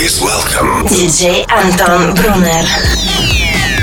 Please welcome Диджей Антон Брунер.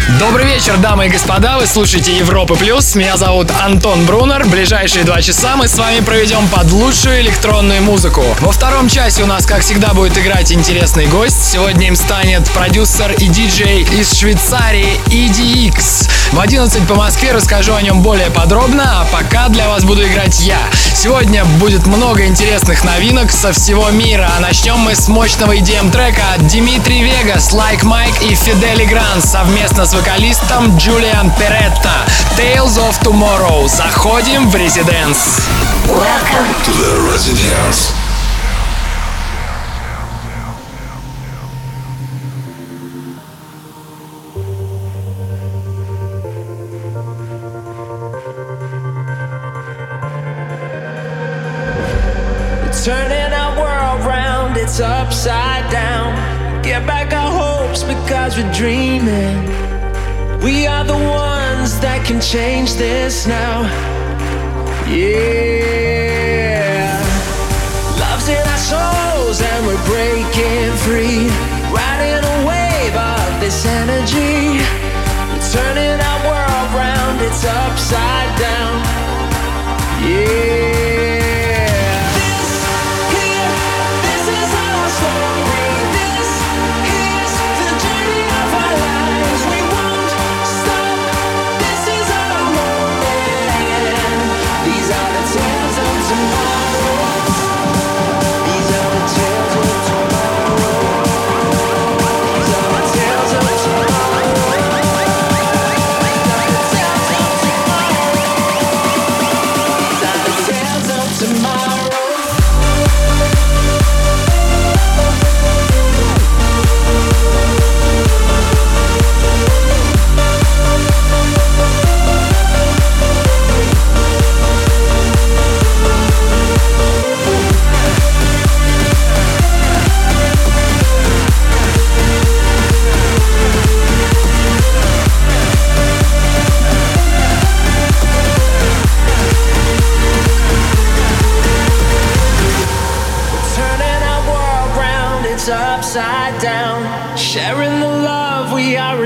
Добрый вечер, дамы и господа. Вы слушаете Европа Плюс. Меня зовут Антон Брунер. Ближайшие два часа мы с вами проведем под лучшую электронную музыку. Во втором часе у нас, как всегда, будет играть интересный гость. Сегодня им станет продюсер и диджей из Швейцарии EDX. В 11 по Москве расскажу о нем более подробно, а пока для вас буду играть я. Сегодня будет много интересных новинок со всего мира. А начнем мы с мощного EDM трека от Димитри Вегас, Like Mike и Фидели Гран совместно с вокалистом Джулиан Перетта. Tales of Tomorrow. Заходим в резиденс. Welcome. to the Residence. Turning our world round, it's upside down. Get back our hopes because we're dreaming. We are the ones that can change this now. Yeah. Love's in our souls and we're breaking free. Riding a wave of this energy. We're turning our world round, it's upside down. Yeah.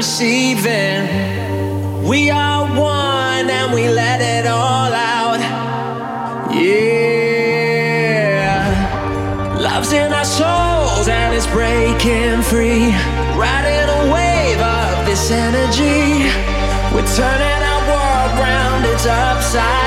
Receiving. We are one and we let it all out. Yeah. Love's in our souls and it's breaking free. Riding a wave of this energy. We're turning our world round, it's upside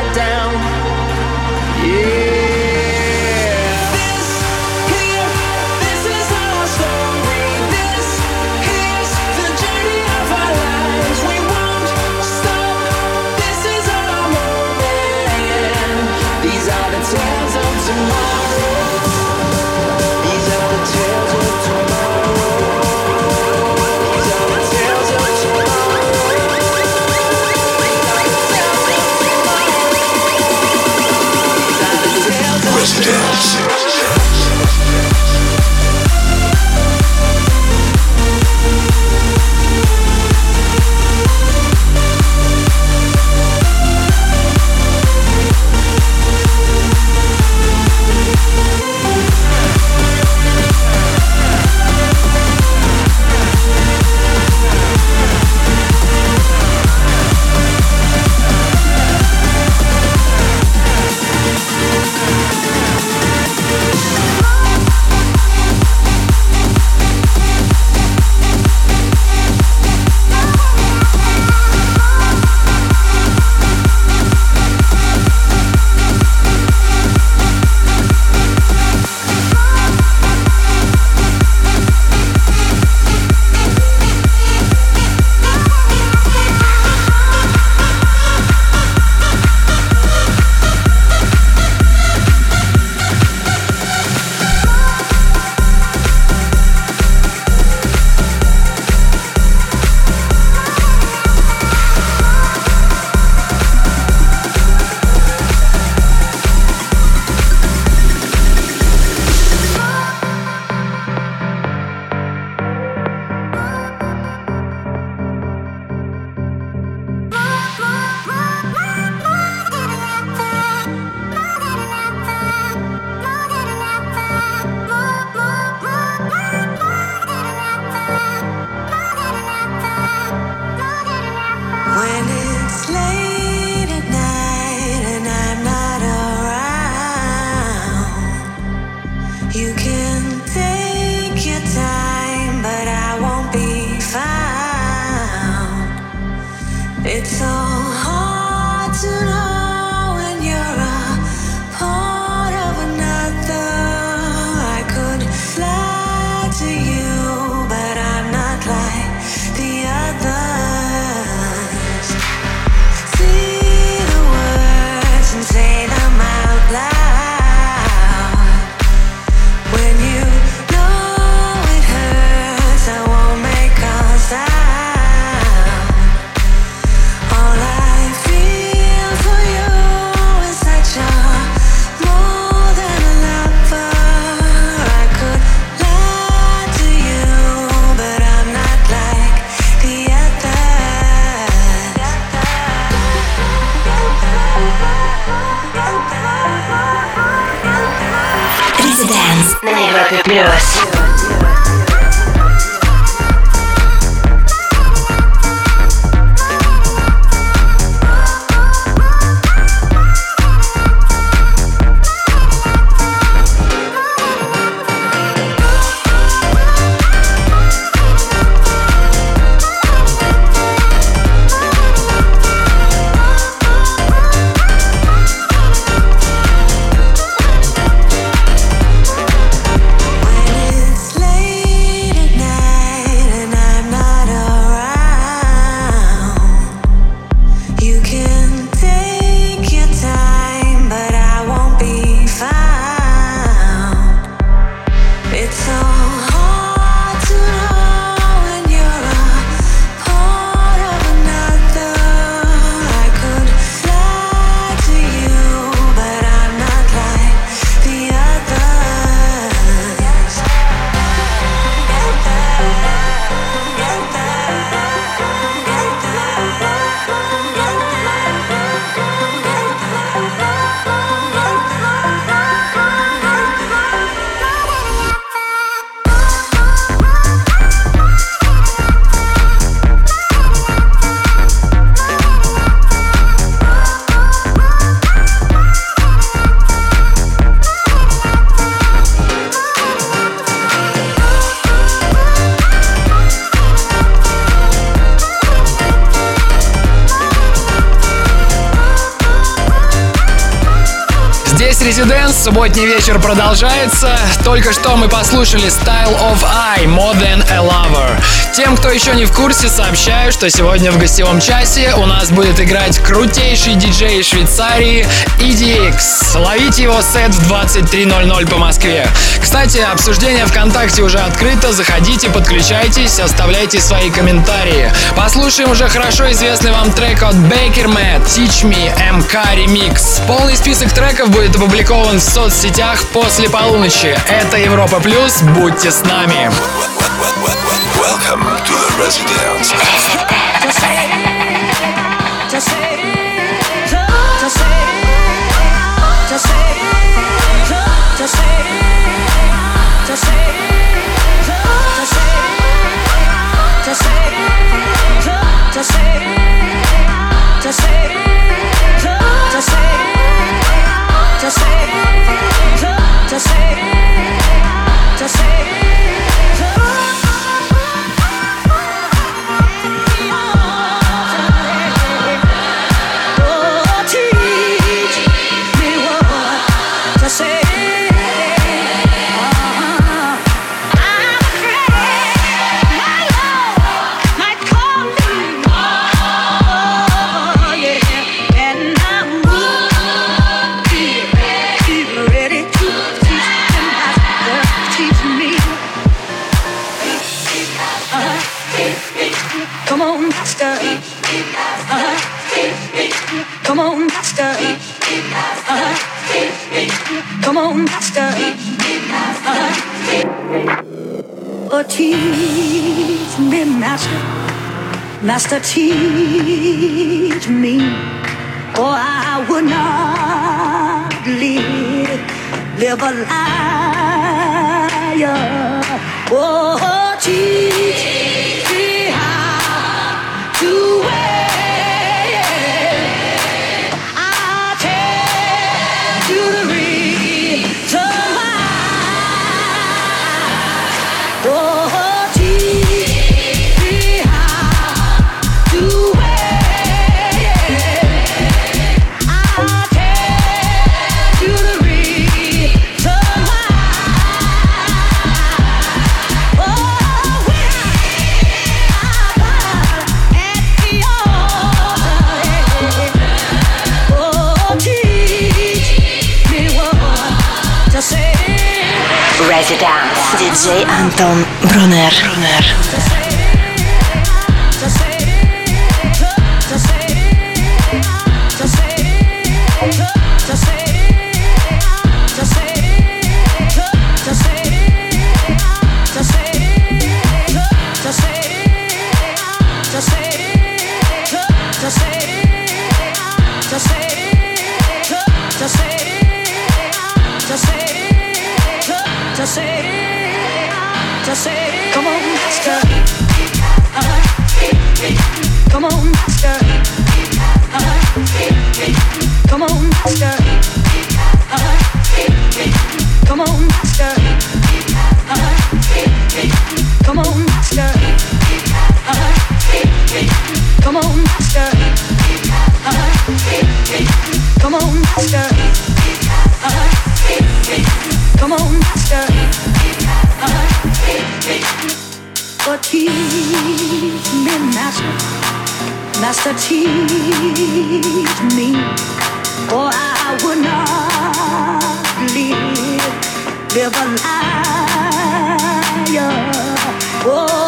Субботний вечер продолжается. Только что мы послушали Style of I, More Than a Lover. Тем, кто еще не в курсе, сообщаю, что сегодня в гостевом часе у нас будет играть крутейший диджей из Швейцарии EDX. Ловите его сет в 23.00 по Москве. Кстати, обсуждение ВКонтакте уже открыто. Заходите, подключайтесь, оставляйте свои комментарии. Послушаем уже хорошо известный вам трек от Baker Matt Teach Me MK Remix. Полный список треков будет опубликован в соцсетях после полуночи. Это Европа Плюс, будьте с нами. Welcome to the residence. Антон Брунер. Брунер. Live a liar.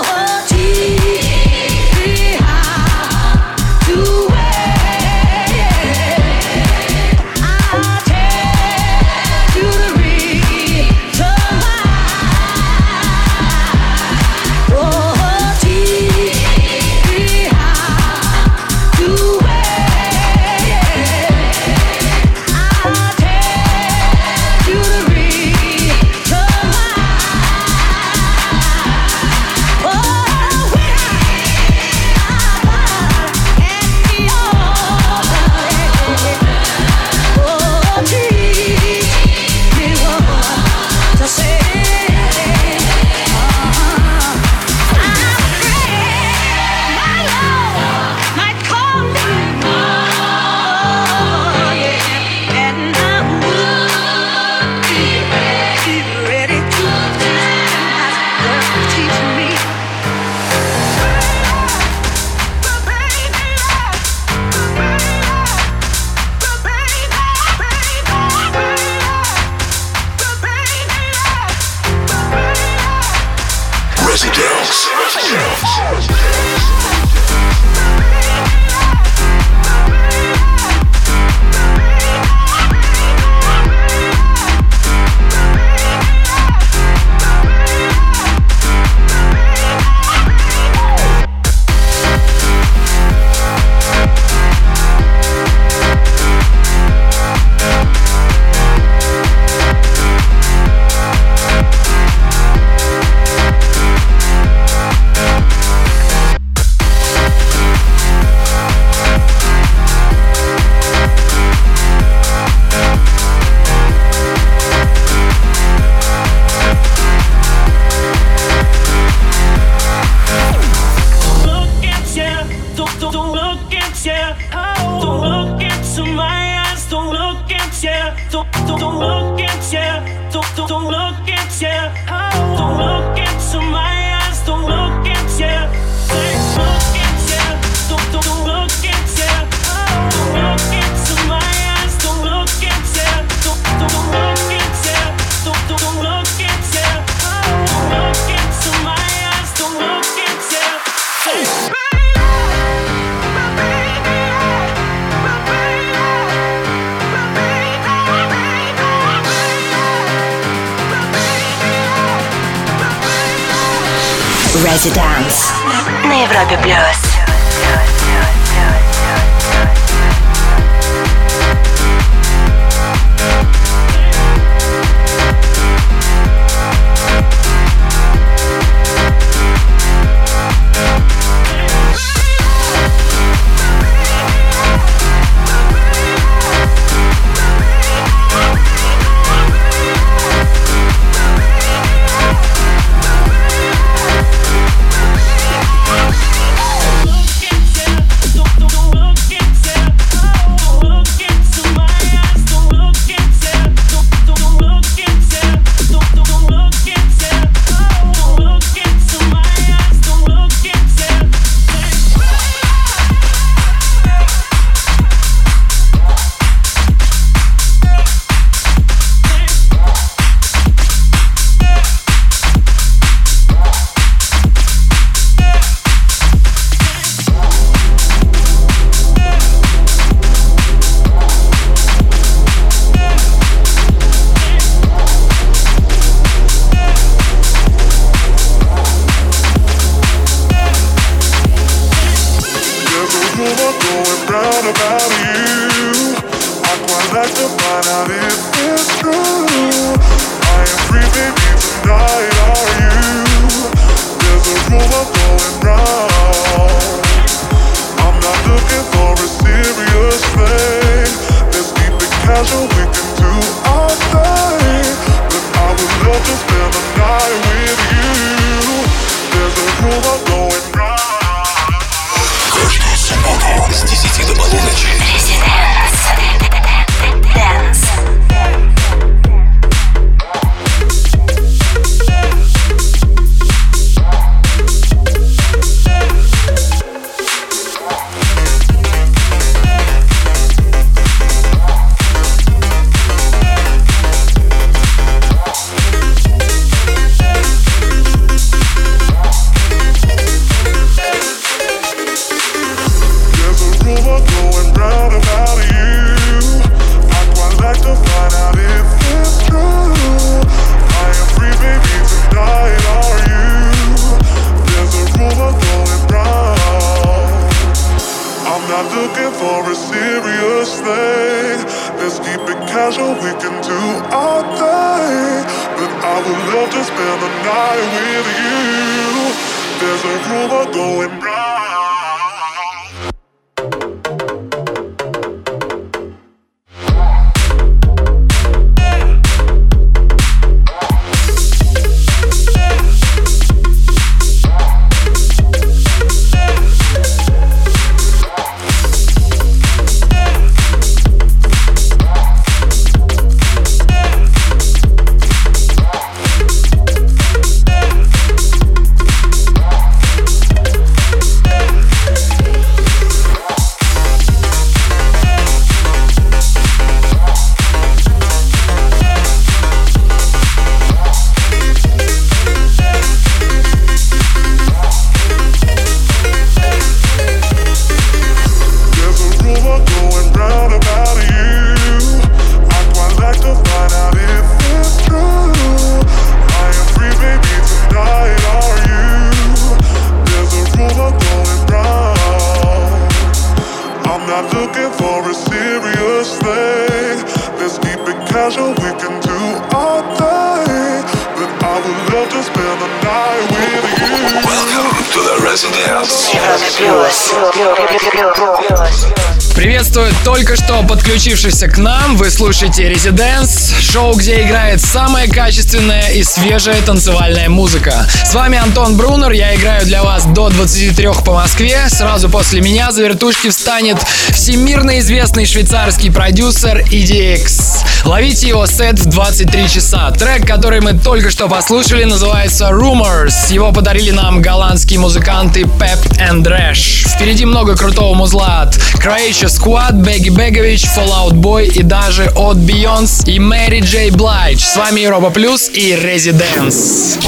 Что подключившихся к нам. Вы слушаете Residence, шоу, где играет самая качественная и свежая танцевальная музыка. С вами Антон Брунер, я играю для вас до 23 по Москве. Сразу после меня за вертушки встанет всемирно известный швейцарский продюсер EDX. Ловите его сет в 23 часа. Трек, который мы только что послушали, называется Rumors. Его подарили нам голландские музыканты Pep and Rash. Впереди много крутого музла от Croatia Squad, Бегги Бегович, Fallout Boy и даже от Beyoncé и Мэри Джей Блайдж. С вами Европа Плюс и Residence.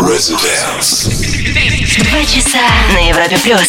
Residence. Два часа на Европе плюс.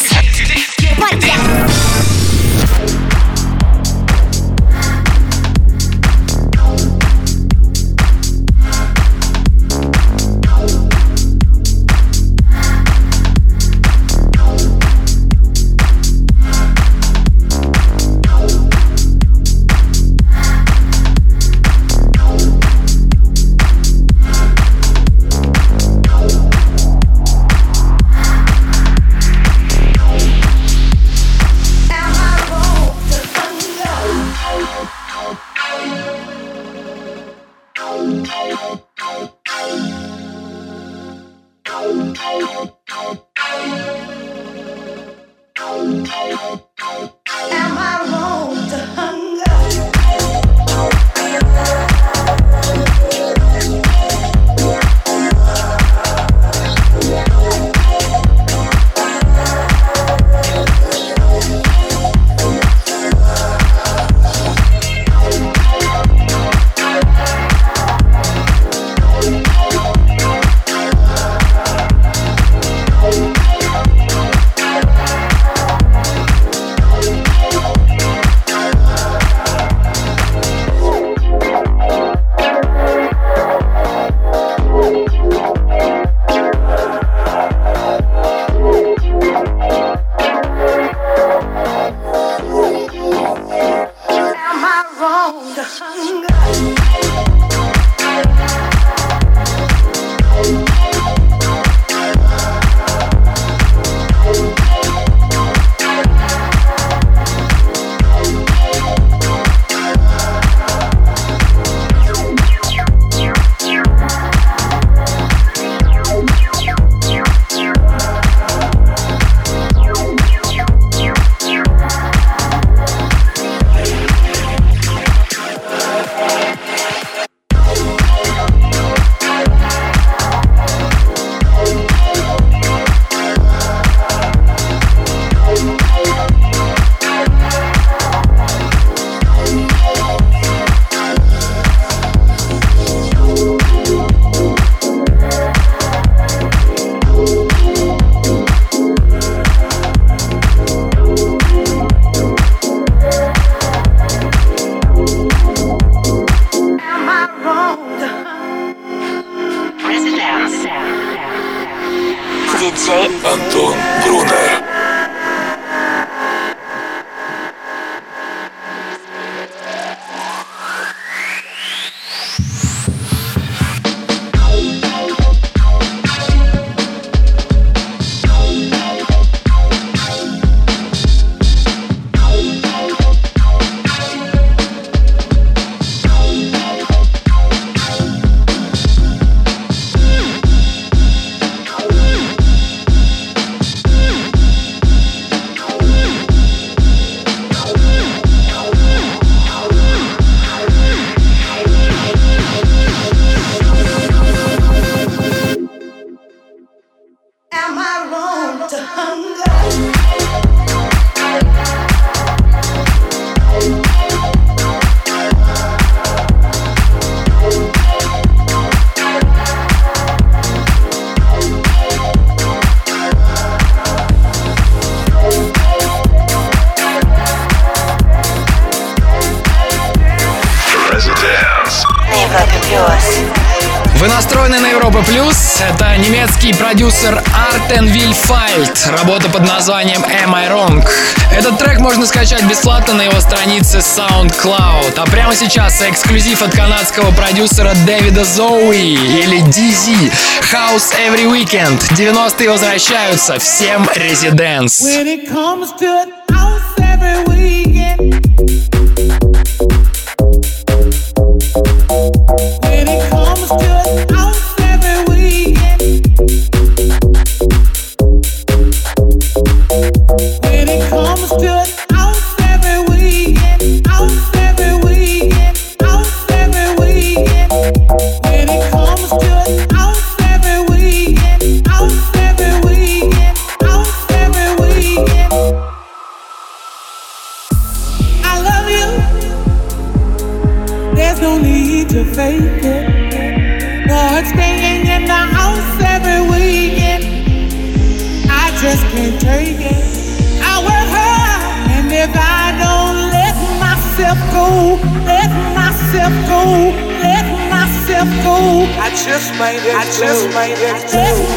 Странице SoundCloud. А прямо сейчас эксклюзив от канадского продюсера Дэвида Зоуи или DZ. House Every Weekend. 90-е возвращаются. Всем резиденс. When it comes to house every weekend.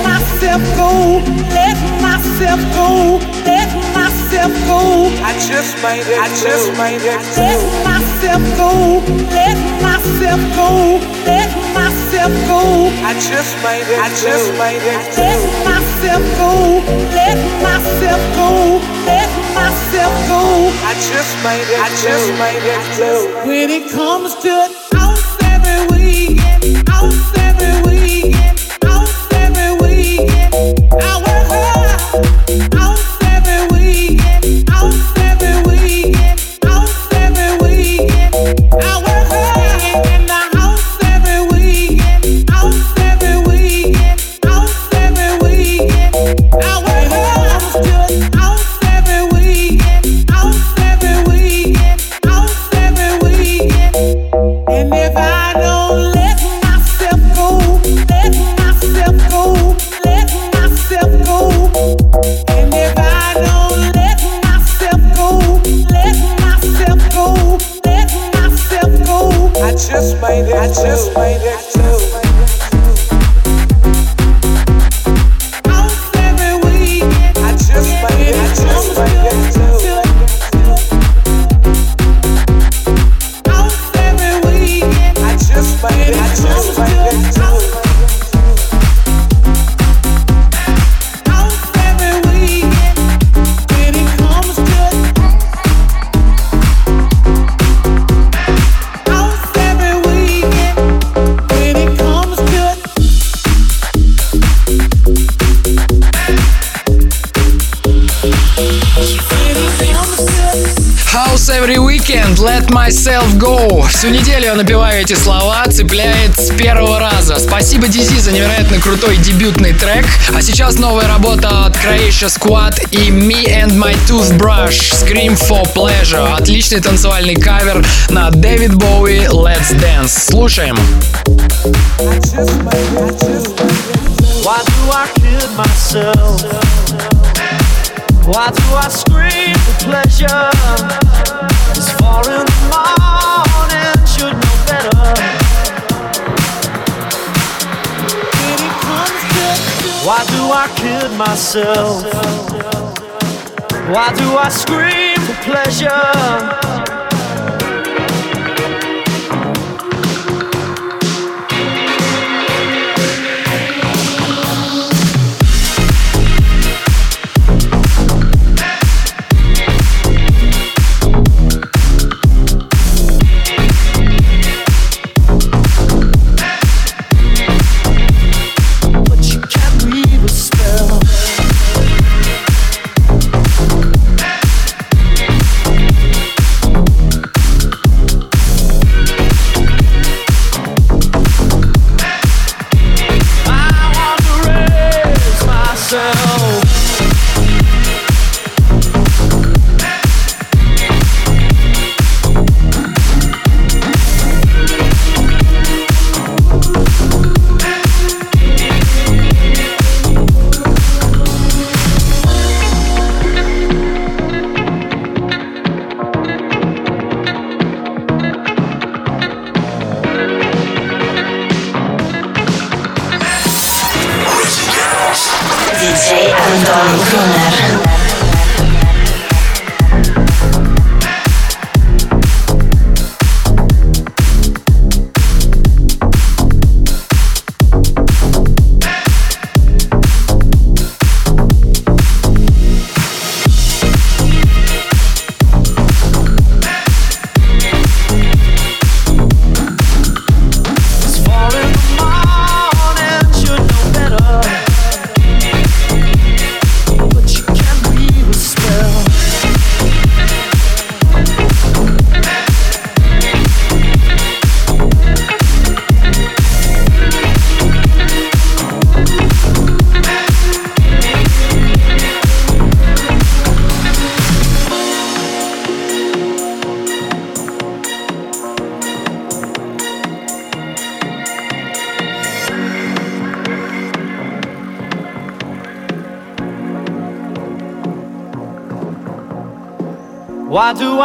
Myself go, let myself go, let myself go, I just might, I just might let myself go, let myself go, let myself go. I just might, I just might let myself go, let myself go, let myself go. I just might, I just let myself go, let myself go, let myself go. I just might, I just might let When it comes to house every weekend, house every weekend, house every weekend, I just made it. I just made it. too. Всю неделю я напеваю эти слова, цепляет с первого раза. Спасибо DC за невероятно крутой дебютный трек. А сейчас новая работа от Croatia Squad и Me and My Toothbrush Scream for Pleasure. Отличный танцевальный кавер на Дэвид Боуи Let's Dance. Слушаем. Why do I scream for pleasure? I kid myself? Why do I scream for pleasure?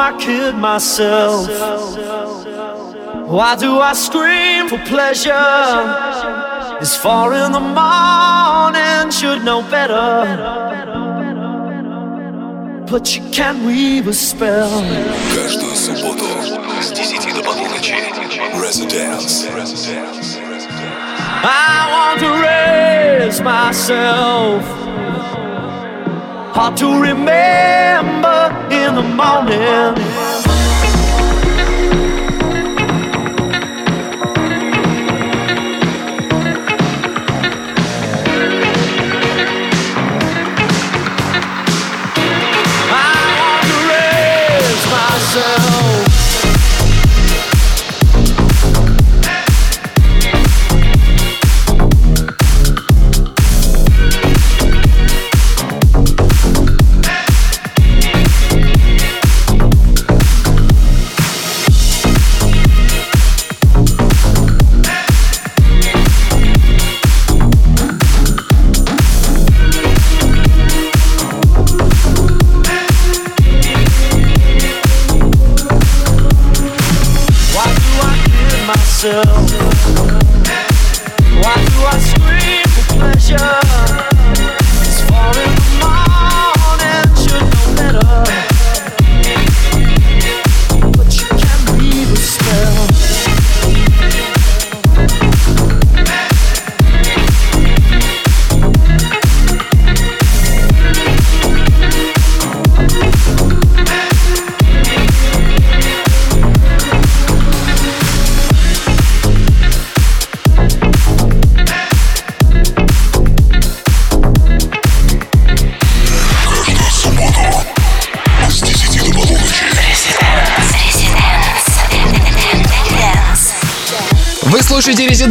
I kid myself? Why do I scream for pleasure? It's four in the morning, should know better. But you can't weave a spell. Каждую субботу с 10 до полуночи Residence. I want to raise myself. Hard to remember in the morning.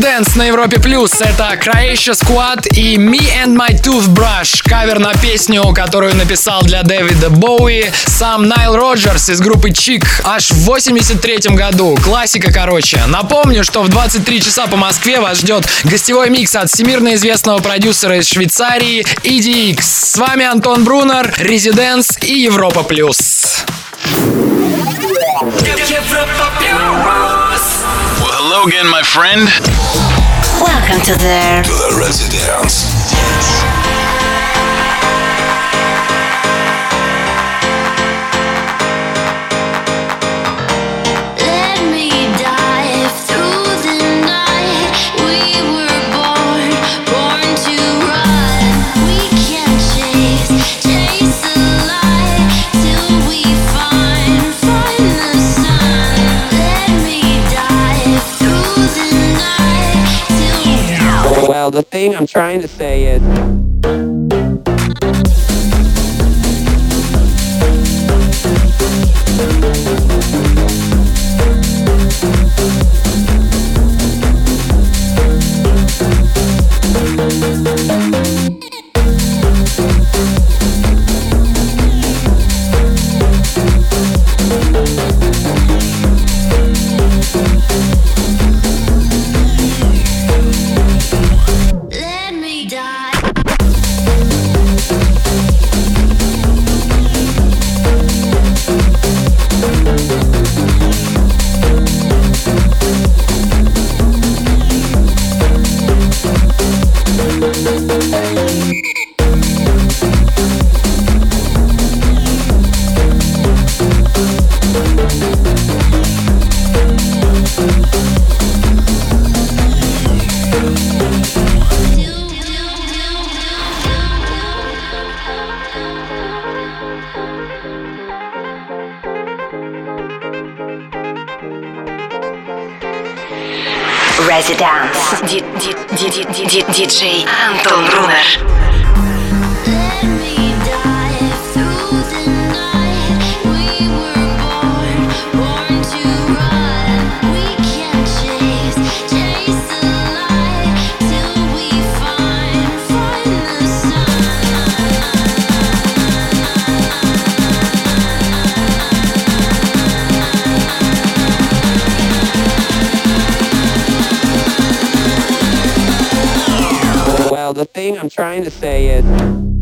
Residents на Европе Плюс. Это Croatia Squad и Me and My Toothbrush. Кавер на песню, которую написал для Дэвида Боуи сам Найл Роджерс из группы Чик аж в 83 году. Классика, короче. Напомню, что в 23 часа по Москве вас ждет гостевой микс от всемирно известного продюсера из Швейцарии EDX. С вами Антон Брунер, Residents и Европа Плюс. Well, Hello again, my friend. Welcome to the, to the residence. the thing I'm trying to say is... Диджей Антон Брунер. trying to say is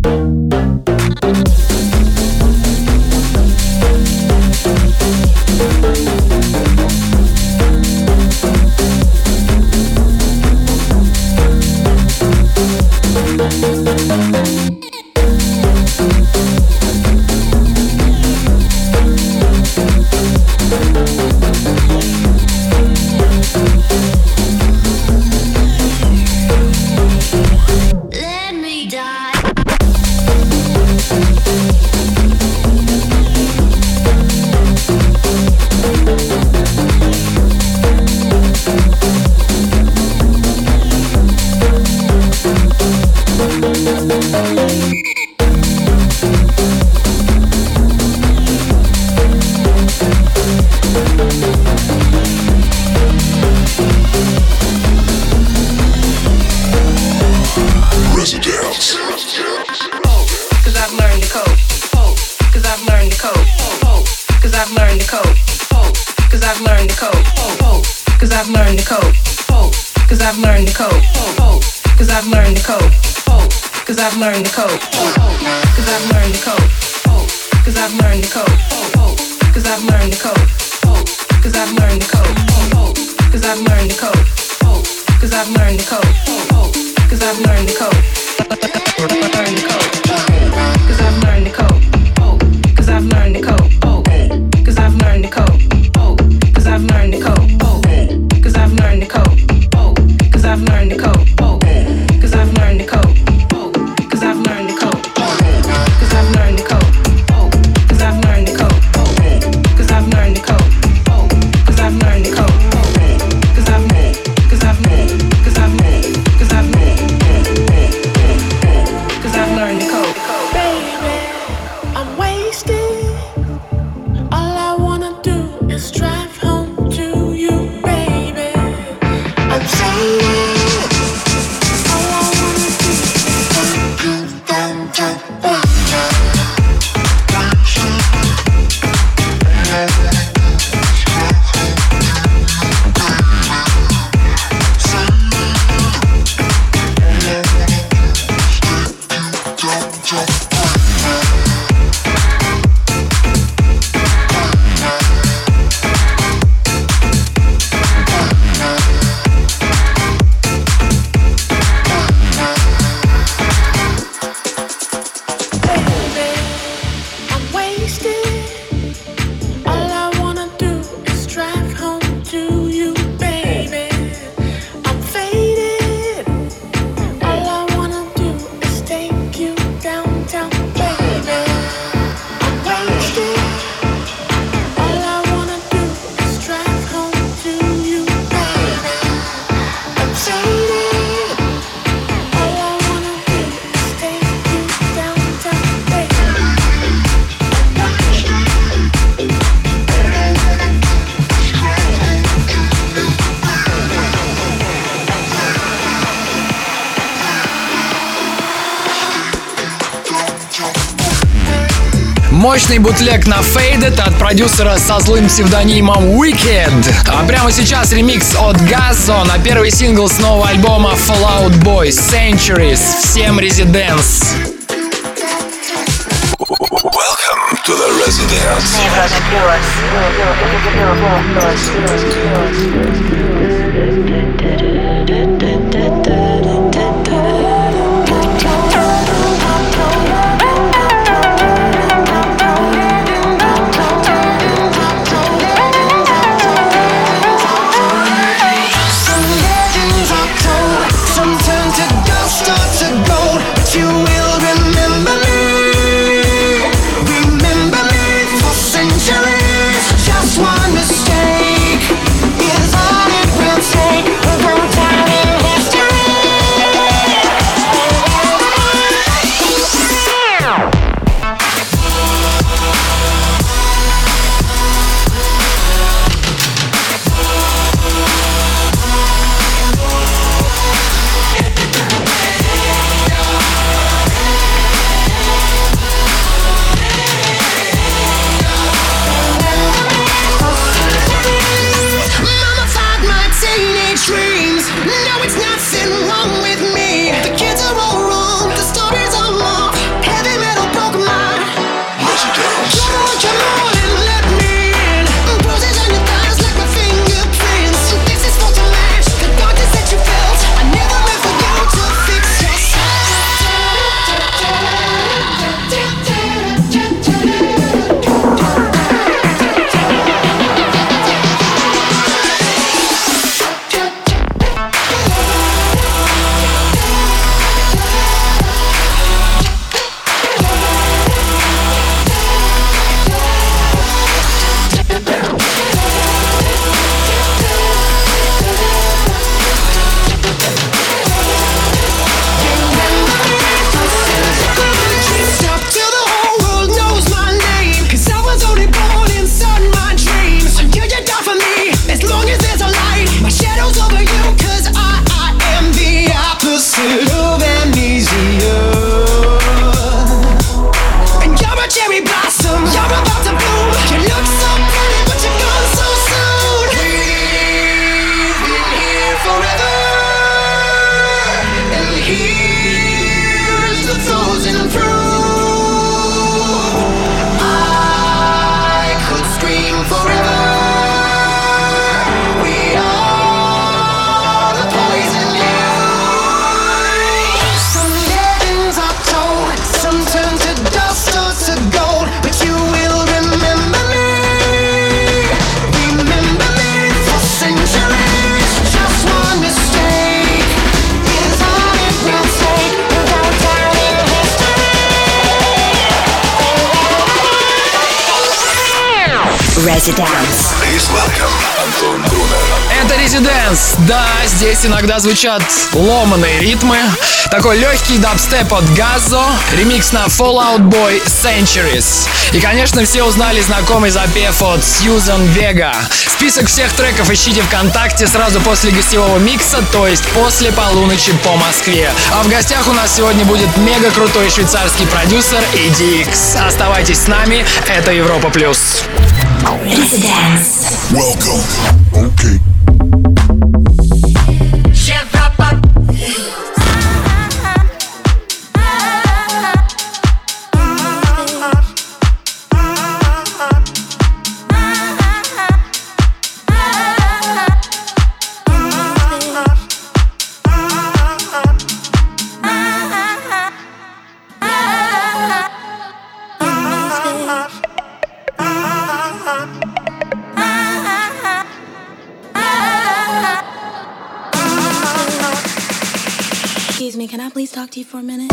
learn the code. мощный бутлег на Faded от продюсера со злым псевдонимом Wicked. А прямо сейчас ремикс от Газо на первый сингл с нового альбома Fallout Boy Centuries. Всем резиденс! Welcome to the residence. Это Резиденс. Да, здесь иногда звучат ломаные ритмы. Такой легкий дабстеп от Газо, ремикс на Fallout Boy Centuries. И, конечно, все узнали знакомый запев от Сьюзен Вега. Список всех треков ищите ВКонтакте сразу после гостевого микса, то есть после полуночи по Москве. А в гостях у нас сегодня будет мега крутой швейцарский продюсер EDX. Оставайтесь с нами, это Европа Плюс. Residence. Welcome. Okay. empty for a minute?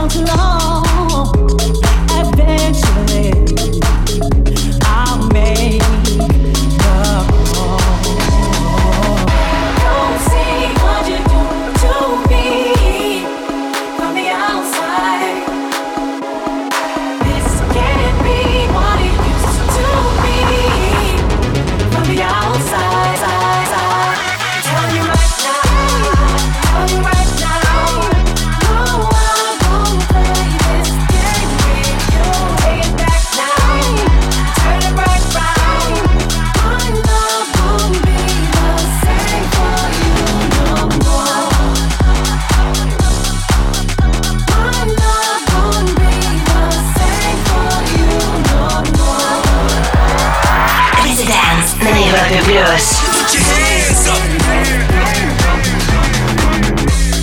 On too long.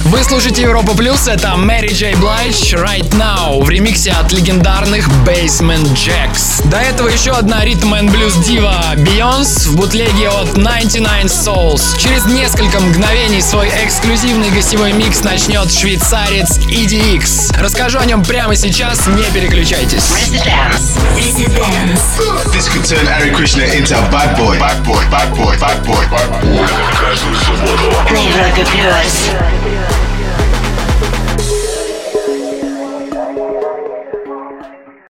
Вы слушаете Европа Плюс, это Мэри Джей Блайдж Right Now в ремиксе от легендарных Basement Jacks. До этого еще одна ритм and блюз дива Бейонс в бутлеге от 99 Souls. Через несколько мгновений свой эксклюзивный гостевой микс начнет швейцарец EDX. Расскажу о нем прямо сейчас, не переключайтесь.